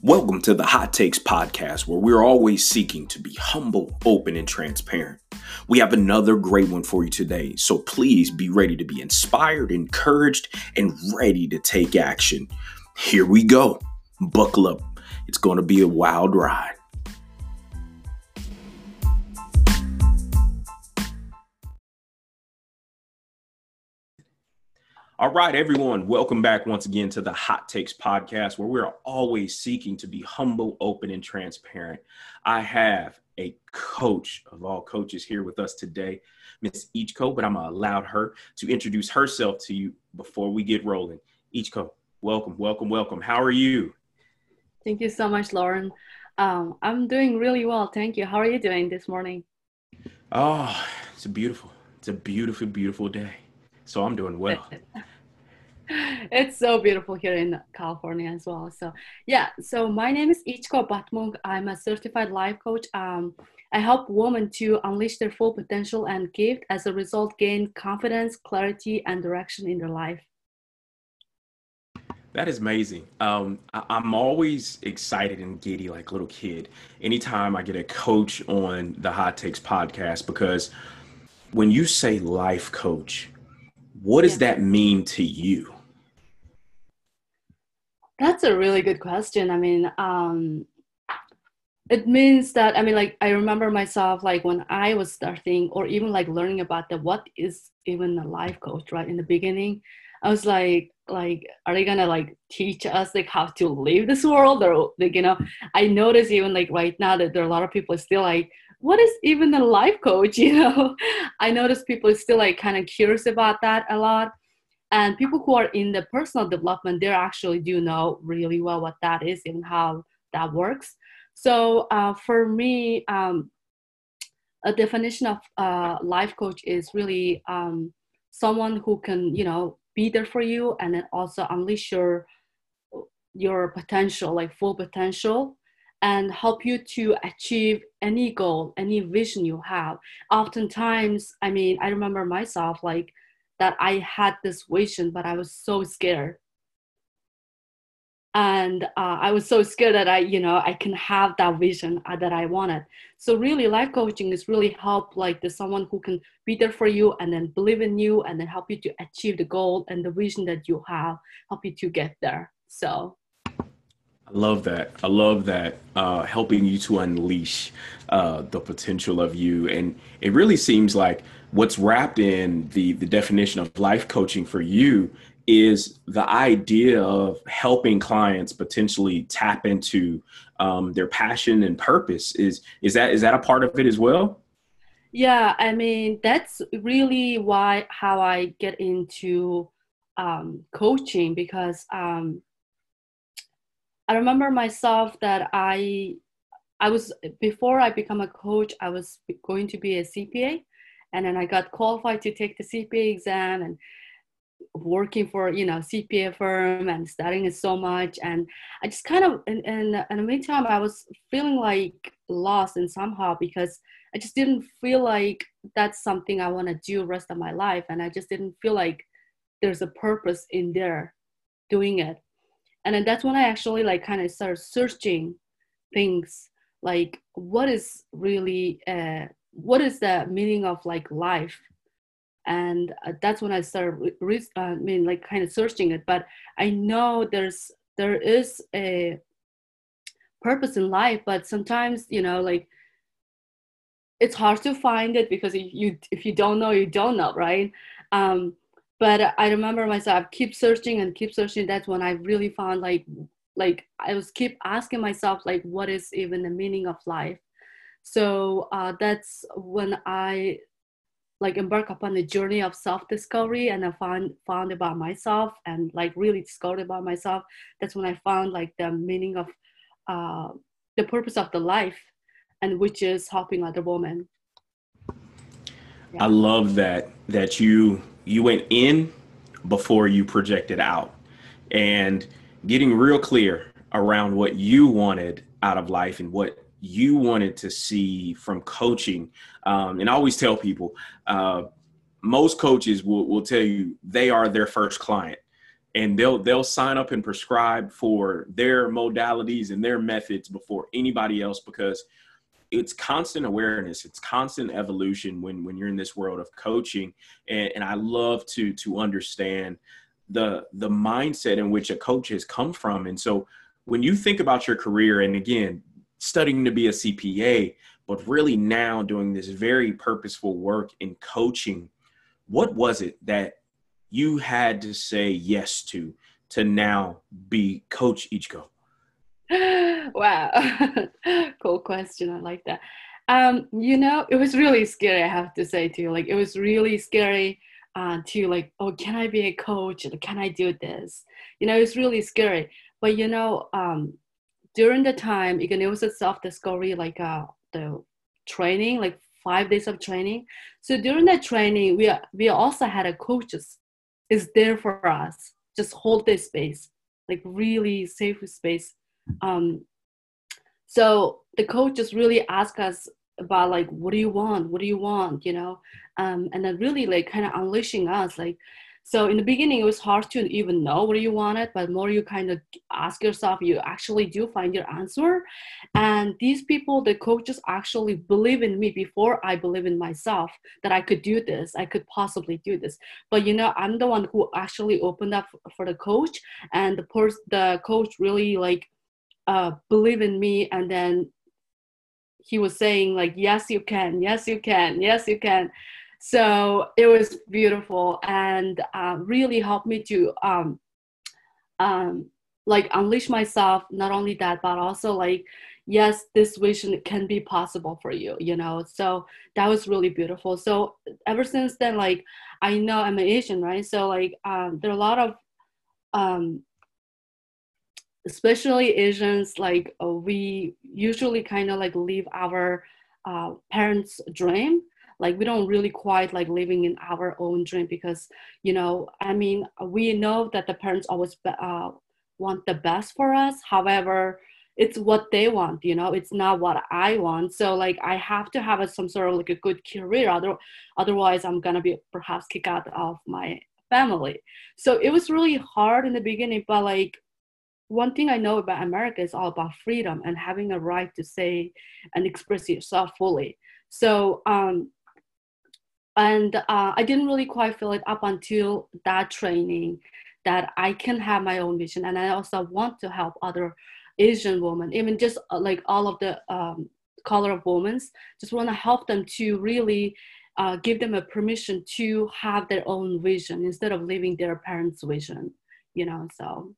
Welcome to the Hot Takes podcast, where we're always seeking to be humble, open, and transparent. We have another great one for you today, so please be ready to be inspired, encouraged, and ready to take action. Here we go. Buckle up. It's going to be a wild ride. All right, everyone, welcome back once again to the Hot Takes podcast, where we're always seeking to be humble, open, and transparent. I have a coach of all coaches here with us today, Miss Ichko, but I'm gonna allow her to introduce herself to you before we get rolling. Ichko, welcome, welcome, welcome. How are you? Thank you so much, Lauren. Um, I'm doing really well, thank you. How are you doing this morning? Oh, it's a beautiful, it's a beautiful, beautiful day. So I'm doing well. it's so beautiful here in California as well. So yeah, so my name is Ichko Batmunkh. I'm a certified life coach. Um, I help women to unleash their full potential and gift. As a result, gain confidence, clarity, and direction in their life. That is amazing. Um, I, I'm always excited and giddy like a little kid anytime I get a coach on the Hot Takes podcast because when you say life coach, what does yeah. that mean to you? That's a really good question. I mean, um, it means that I mean, like I remember myself, like when I was starting, or even like learning about the what is even a life coach, right? In the beginning, I was like, like, are they gonna like teach us like how to live this world, or like you know? I notice even like right now that there are a lot of people still like what is even a life coach you know? I notice people are still like kind of curious about that a lot. And people who are in the personal development they actually do know really well what that is and how that works. So uh, for me um, a definition of uh, life coach is really um, someone who can you know be there for you and then also unleash your your potential like full potential and help you to achieve any goal, any vision you have. Oftentimes, I mean, I remember myself like that I had this vision, but I was so scared. And uh, I was so scared that I, you know, I can have that vision uh, that I wanted. So really, life coaching is really help like the someone who can be there for you and then believe in you and then help you to achieve the goal and the vision that you have, help you to get there. So I love that. I love that uh, helping you to unleash uh, the potential of you, and it really seems like what's wrapped in the the definition of life coaching for you is the idea of helping clients potentially tap into um, their passion and purpose. Is is that is that a part of it as well? Yeah, I mean that's really why how I get into um, coaching because. Um, I remember myself that I I was before I become a coach, I was going to be a CPA, and then I got qualified to take the CPA exam and working for you know CPA firm and studying so much, and I just kind of in in, in the meantime I was feeling like lost and somehow because I just didn't feel like that's something I want to do rest of my life, and I just didn't feel like there's a purpose in there doing it and then that's when i actually like kind of started searching things like what is really uh, what is the meaning of like life? And uh, that's when i started re- uh, i mean like kind of searching it. But i know there's there is a purpose in life but sometimes you know like it's hard to find it because if you if you don't know you don't know right? Um but i remember myself keep searching and keep searching. That's when i really found like like i was keep asking myself like what is even the meaning of life? So uh, that's when i like embark upon the journey of self-discovery and i found found about myself and like really discovered about myself. That's when i found like the meaning of uh, the purpose of the life and which is helping other women. Yeah. i love that that you you went in before you projected out and getting real clear around what you wanted out of life and what you wanted to see from coaching. Um, and I always tell people, uh, most coaches will, will tell you they are their first client. and they'll they'll sign up and prescribe for their modalities and their methods before anybody else because it's constant awareness it's constant evolution when when you're in this world of coaching and, and i love to to understand the the mindset in which a coach has come from. And so when you think about your career and again studying to be a cpa but really now doing this very purposeful work in coaching what was it that you had to say yes to to now be coach ichiko wow. Cool question. I like that. Um you know it was really scary i have to say too. Like it was really scary uh, to like oh can i be a coach? Can i do this? You know it's really scary. But you know um during the time again it was a self-discovery like uh the training like five days of training. So during that training we we also had a coaches. Is there for us. Just hold this space. Like really safe space. Um, so the coach just really asked us about like what do you want what do you want you know um, and then really like kind of unleashing us like so in the beginning, it was hard to even know what you wanted, but more you kind of ask yourself, you actually do find your answer. And these people, the coaches actually believe in me before I believe in myself that I could do this, I could possibly do this. But you know, I'm the one who actually opened up for the coach, and the person, the coach really like uh, believe in me, and then he was saying like, yes, you can, yes, you can, yes, you can. So it was beautiful and uh, really helped me to um, um, like unleash myself not only that but also like yes this vision can be possible for you you know? So that was really beautiful. So ever since then like i know i'm an asian right? So like um, there are a lot of um, especially asians like uh, we usually kind of like leave our uh, parents dream. Like we don't really quite like living in our own dream because you know i mean we know that the parents always uh, want the best for us. However it's what they want you know? It's not what i want. So like i have to have a, some sort of like a good career other, otherwise i'm gonna be perhaps kicked out of my family. So it was really hard in the beginning but like one thing i know about america is all about freedom and having a right to say and express yourself fully. So um, and uh, i didn't really quite feel it up until that training that i can have my own vision. And i also want to help other asian women even just uh, like all of the um, color of women. Just want to help them to really uh, give them a permission to have their own vision instead of living their parents vision you know so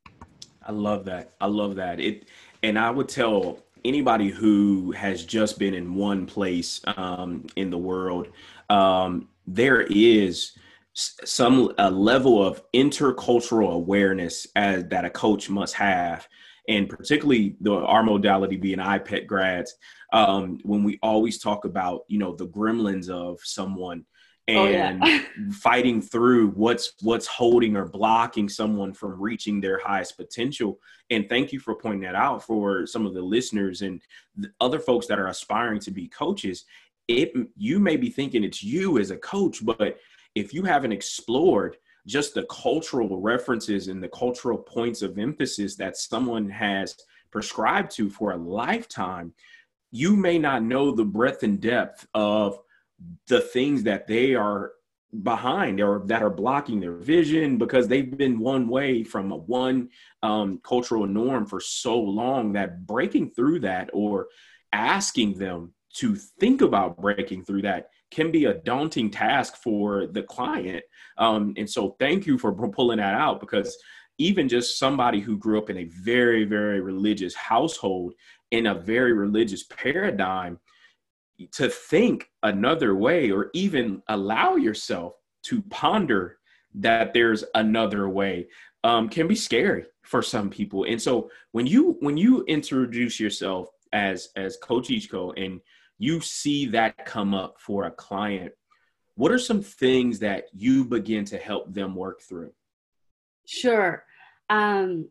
i love that. I love that. It and i would tell anybody who has just been in one place um, in the world um, there is some a level of intercultural awareness as that a coach must have. And particularly the our modality being iPEC grads um, when we always talk about you know the gremlins of someone and oh, yeah. fighting through what's what's holding or blocking someone from reaching their highest potential and thank you for pointing that out for some of the listeners and the other folks that are aspiring to be coaches it you may be thinking it's you as a coach but if you haven't explored just the cultural references and the cultural points of emphasis that someone has prescribed to for a lifetime you may not know the breadth and depth of the things that they are behind or that are blocking their vision because they've been one way from a one um, cultural norm for so long that breaking through that or asking them to think about breaking through that can be a daunting task for the client. Um, and so, thank you for pulling that out because even just somebody who grew up in a very, very religious household in a very religious paradigm, to think another way or even allow yourself to ponder that there's another way um, can be scary for some people. And so, when you when you introduce yourself as as Coach Ichiko and you see that come up for a client, what are some things that you begin to help them work through? Sure. Um,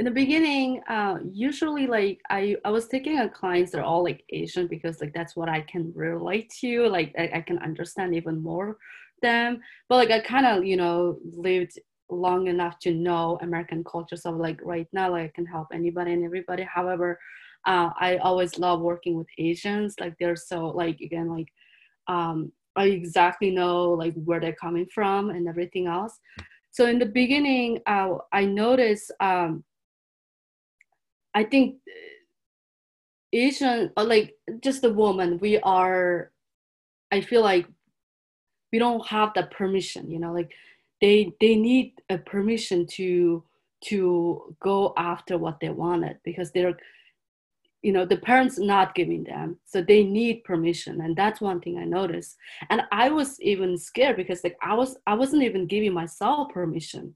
in the beginning, uh, usually like I, I was taking a clients that are all like Asian because like that's what I can relate to. Like I, I can understand even more them. But like I kind of you know lived long enough to know American culture. So like right now, like I can help anybody and everybody. However, uh, I always love working with Asians. Like they're so like again like um, I exactly know like where they're coming from and everything else. So in the beginning, uh, I noticed um, I think Asian uh, like just the woman we are. I feel like we don't have the permission. You know, like they they need a permission to to go after what they wanted because they're you know the parents not giving them so they need permission and that's one thing i noticed and i was even scared because like i was i wasn't even giving myself permission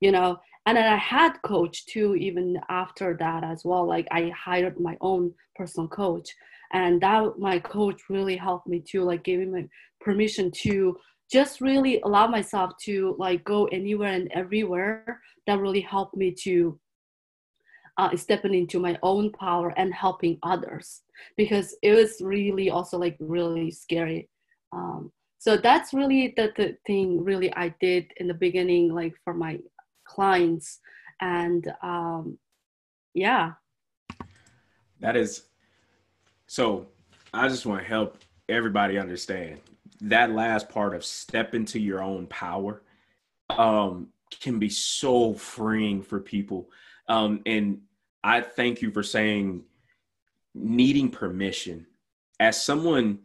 you know and then i had coach too even after that as well like i hired my own personal coach. And that my coach really helped me to like giving me permission to just really allow myself to like go anywhere and everywhere. That really helped me to uh, stepping into my own power and helping others. Because it was really also like really scary. Um, so that's really the, the thing really i did in the beginning like for my clients. And um, yeah. That is so i just want to help everybody understand that last part of step into your own power um, can be so freeing for people. Um, and I thank you for saying needing permission. As someone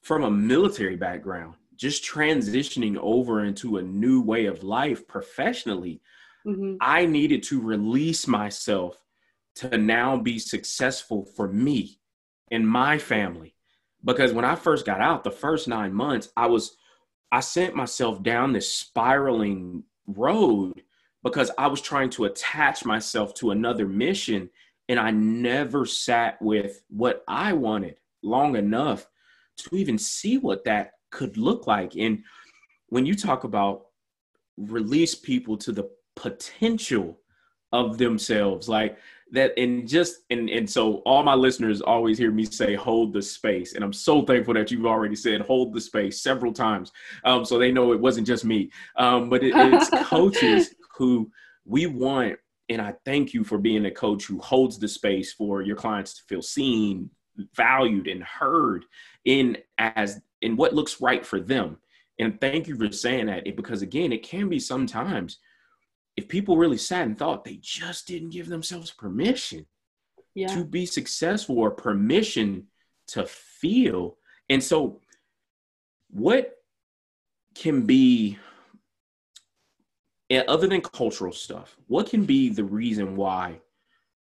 from a military background, just transitioning over into a new way of life professionally, mm-hmm. I needed to release myself to now be successful for me and my family. Because when I first got out, the first nine months, I was, I sent myself down this spiraling road because I was trying to attach myself to another mission and I never sat with what I wanted long enough to even see what that could look like. And when you talk about release people to the potential of themselves, like that, and just, and, and so all my listeners always hear me say, hold the space. And I'm so thankful that you've already said, hold the space several times. Um, so they know it wasn't just me. Um, but it, it's coaches who we want and I thank you for being a coach who holds the space for your clients to feel seen, valued, and heard in as in what looks right for them. And thank you for saying that because again, it can be sometimes if people really sat and thought they just didn't give themselves permission yeah. to be successful or permission to feel. And so what can be eh, other than cultural stuff, what can be the reason why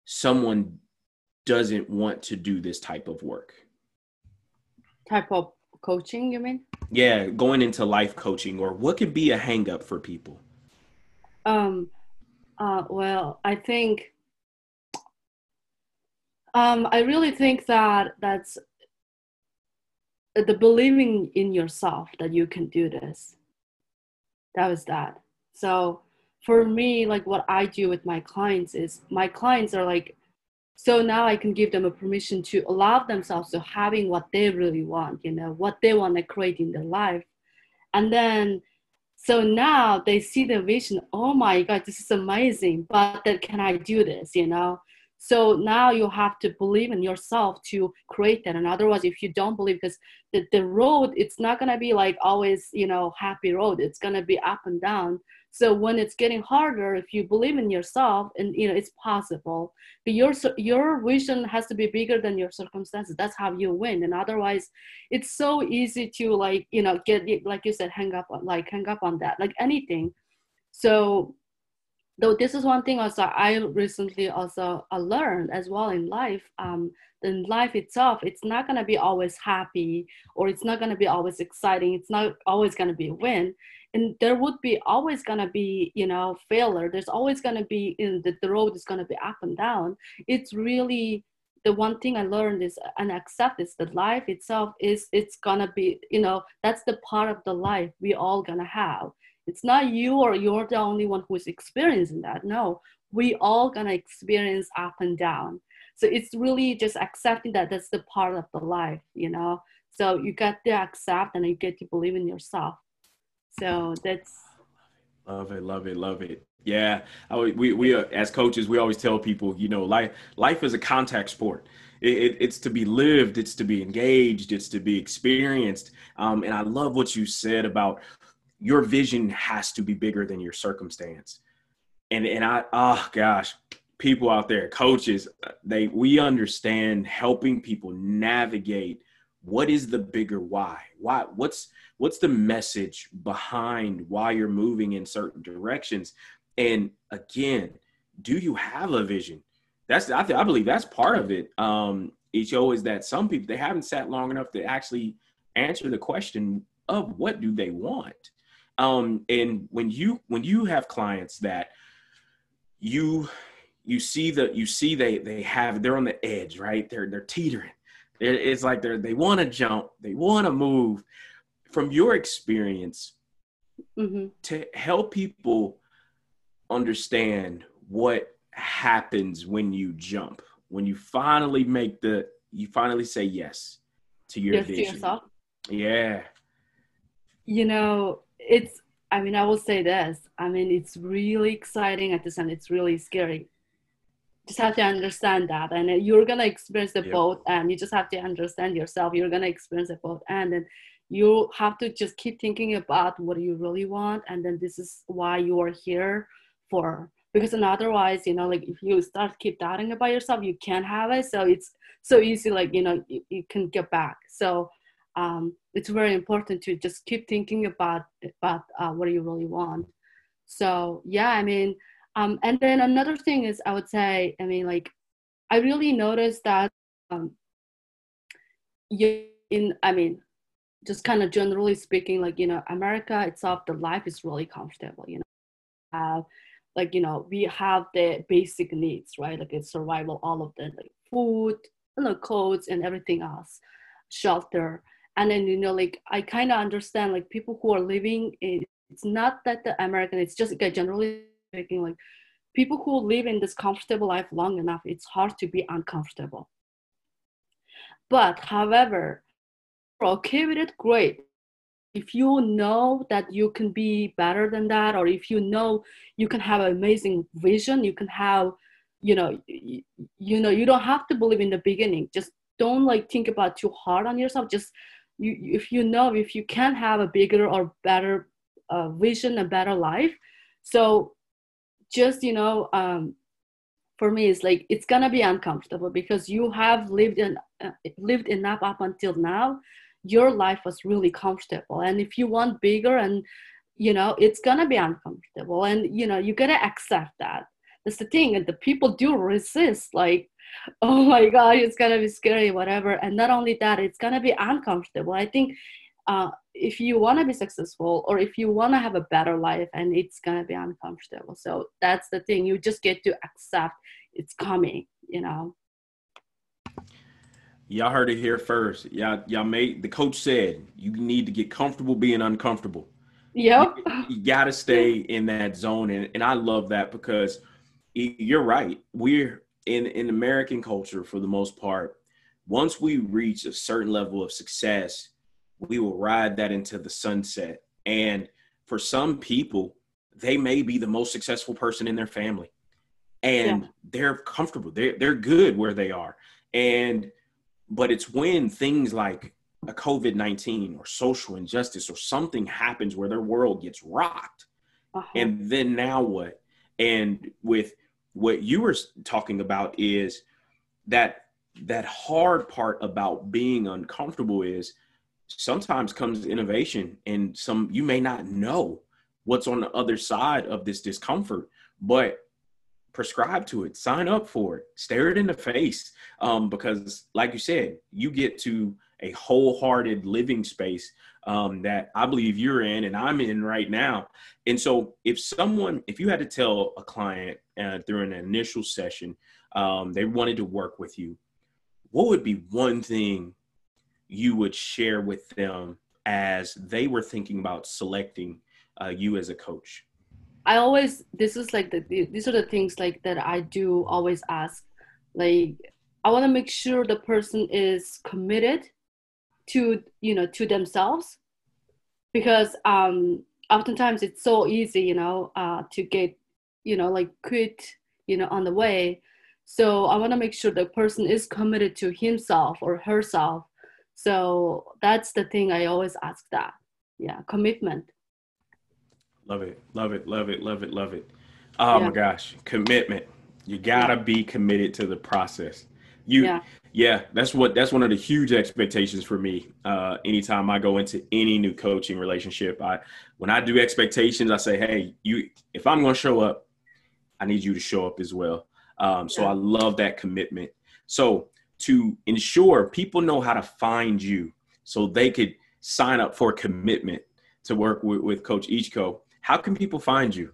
someone doesn't want to do this type of work? Type of coaching, you mean? Yeah, going into life coaching, or what could be a hangup for people? Um, uh, well, I think, um, I really think that that's the believing in yourself that you can do this. That was that so for me, like what I do with my clients is my clients are like, so now I can give them a permission to allow themselves to having what they really want, you know, what they want to create in their life. And then so now they see the vision, oh my God, this is amazing, but then can I do this, you know? So now you have to believe in yourself to create that. And otherwise, if you don't believe, because the, the road, it's not gonna be like always, you know, happy road. It's gonna be up and down so when it's getting harder if you believe in yourself and you know it's possible. But your your vision has to be bigger than your circumstances. That's how you win. And otherwise it's so easy to like you know get like you said hang up on like hang up on that like anything. So though this is one thing also i recently also uh, learned as well in life um in life itself it's not to be always happy or it's not to be always exciting. It's not always to be a win and there would be always to be you know failure. There's always to be in the, the road is to be up and down. It's really the one thing i learned is uh, and accept is that life itself is it's gonna be you know that's the part of the life we all gonna have. It's not you or you're the only one who's experiencing that. No we all gonna experience up and down. So it's really just accepting that that's the part of the life you know? So you get to accept and you get to believe in yourself so that's Love it, love it, love it. Yeah, I, we we uh, as coaches we always tell people, you know, life life is a contact sport. It, it, it's to be lived, it's to be engaged, it's to be experienced. Um, and I love what you said about your vision has to be bigger than your circumstance. And and I oh gosh, people out there, coaches, they we understand helping people navigate what is the bigger why? Why what's what's the message behind why you're moving in certain directions? And again, do you have a vision? That's I, th- I believe that's part of it. Um, shows that some people they haven't sat long enough to actually answer the question of what do they want. Um, and when you when you have clients that you you see that you see they they have they're on the edge right they're they're teetering it's like they're they want to jump they want to move from your experience mm-hmm. to help people understand what happens when you jump when you finally make the you finally say yes to your yes, vision to yourself. yeah you know it's i mean i will say this i mean it's really exciting at the same it's really scary just have to understand that and you're gonna experience the yep. both and you just have to understand yourself you're gonna experience the both and then you have to just keep thinking about what you really want and then this is why you are here for. Because then otherwise you know like if you start keep doubting about yourself you can't have it. So it's so easy like you know you, you can get back. So um, it's very important to just keep thinking about about uh, what you really want. So yeah i mean um, and then another thing is, I would say, I mean, like, I really noticed that um, in, I mean, just kind of generally speaking, like, you know, America itself, the life is really comfortable, you know. Like, you know, we have the basic needs, right? Like, it's survival, all of the like, food, you know, clothes, and everything else, shelter. And then, you know, like, I kind of understand, like, people who are living in, it's not that the American, it's just like, generally speaking, like people who live in this comfortable life long enough, it's hard to be uncomfortable. But however, okay with it, great. If you know that you can be better than that, or if you know you can have an amazing vision, you can have, you know, you, you know, you don't have to believe in the beginning. Just don't like think about too hard on yourself. Just you, if you know if you can have a bigger or better uh, vision, a better life, so just you know um, for me it's like it's gonna be uncomfortable because you have lived in uh, lived enough up until now your life was really comfortable. And if you want bigger and you know it's gonna be uncomfortable. And you know you gotta accept that. That's the thing. And the people do resist like oh my god it's gonna be scary whatever. And not only that it's gonna be uncomfortable. I think uh, if you want to be successful or if you want to have a better life and it's to be uncomfortable. So that's the thing. You just get to accept it's coming you know y'all heard it here first y'all y'all made the coach said you need to get comfortable being uncomfortable yep you, you got to stay in that zone and, and i love that because you're right we're in in american culture for the most part once we reach a certain level of success we will ride that into the sunset. And for some people, they may be the most successful person in their family and yeah. they're comfortable. They're, they're good where they are. And, but it's when things like a COVID 19 or social injustice or something happens where their world gets rocked. Uh-huh. And then now what? And with what you were talking about is that that hard part about being uncomfortable is sometimes comes innovation and some you may not know what's on the other side of this discomfort but prescribe to it sign up for it stare it in the face um, because like you said you get to a wholehearted living space um, that i believe you're in and i'm in right now and so if someone if you had to tell a client uh, during an initial session um, they wanted to work with you what would be one thing you would share with them as they were thinking about selecting uh, you as a coach? I always this is like the these are the things like that I do always ask. Like I want to make sure the person is committed to you know to themselves because um oftentimes it's so easy you know uh, to get you know like quit you know on the way. So i want to make sure the person is committed to himself or herself. So that's the thing i always ask that. Yeah commitment love it. Love it. Love it. Love it. Love it. Oh yeah. my gosh. Commitment. You gotta yeah. be committed to the process. You yeah. yeah that's what that's one of the huge expectations for me uh anytime i go into any new coaching relationship. I when i do expectations i say hey you if i'm to show up i need you to show up as well. Um so i love that commitment. So to ensure people know how to find you so they could sign up for commitment to work with, with coach ichiko how can people find you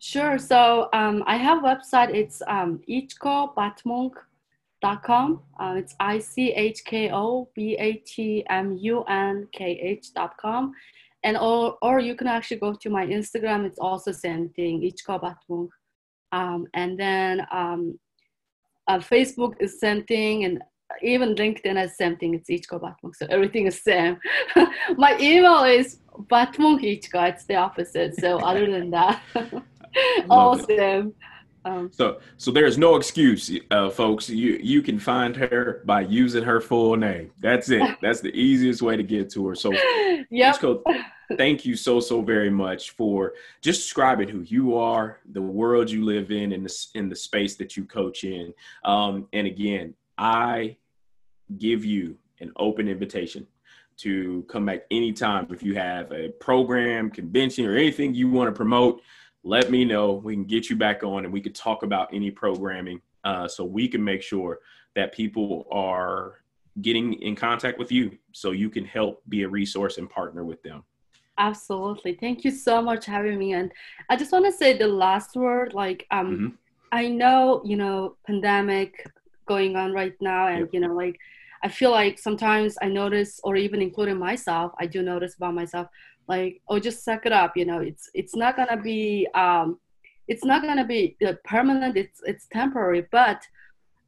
Sure. So um, I have a website. It's um, ichko com. Uh, it's I C H K O B A T M U N K H dot com. And or, or you can actually go to my Instagram. It's also same thing, Ichko Batmunkh. Um, and then um, uh, Facebook is same thing, and even LinkedIn is same thing. It's Ichko Batmunkh. So everything is same. my email is Batmunkh Ichko. It's the opposite. So other than that, all same. Um, so, so there's no excuse, uh, folks. You you can find her by using her full name. That's it. That's the easiest way to get to her. So, yeah. Thank you so so very much for just describing who you are, the world you live in, and the in the space that you coach in. Um, and again, I give you an open invitation to come back anytime if you have a program, convention, or anything you want to promote let me know. We can get you back on and we could talk about any programming uh, so we can make sure that people are getting in contact with you so you can help be a resource and partner with them. Absolutely. Thank you so much having me. And I just want to say the last word like, um, mm-hmm. I know, you know, pandemic going on right now, and, yep. you know, like, I feel like sometimes I notice, or even including myself, I do notice about myself, like oh just suck it up you know it's it's not gonna be um it's not gonna be uh, permanent it's it's temporary. But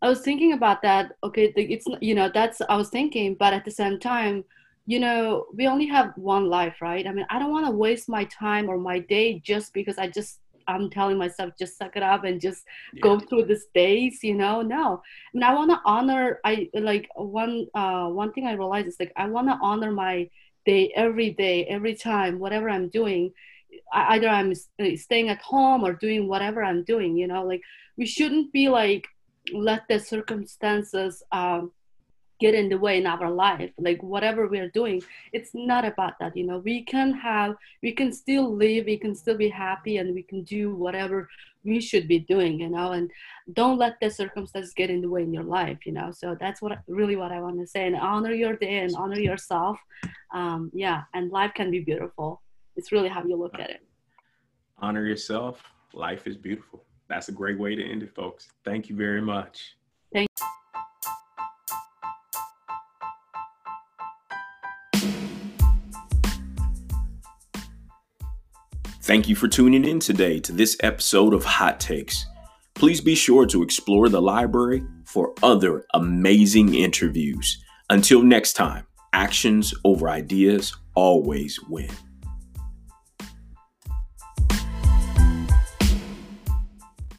i was thinking about that okay it's you know that's i was thinking but at the same time you know we only have one life right? I mean i don't want to waste my time or my day just because i just i'm telling myself just suck it up and just yeah. go through these days you know? No. I mean, i want to honor i like one uh one thing i realized is like i want to honor my day, every day, every time, whatever I'm doing, either I'm staying at home or doing whatever I'm doing, you know, like we shouldn't be like, let the circumstances um, get in the way in our life like whatever we're doing it's not about that you know. We can have we can still live we can still be happy and we can do whatever we should be doing you know and don't let the circumstances get in the way in your life you know. So that's what really what i want to say and honor your day and honor yourself. Um, yeah and life can be beautiful. It's really how you look at it. Honor yourself. Life is beautiful. That's a great way to end it folks. Thank you very much. Thank Thank you for tuning in today to this episode of Hot Takes. Please be sure to explore the library for other amazing interviews. Until next time, actions over ideas always win.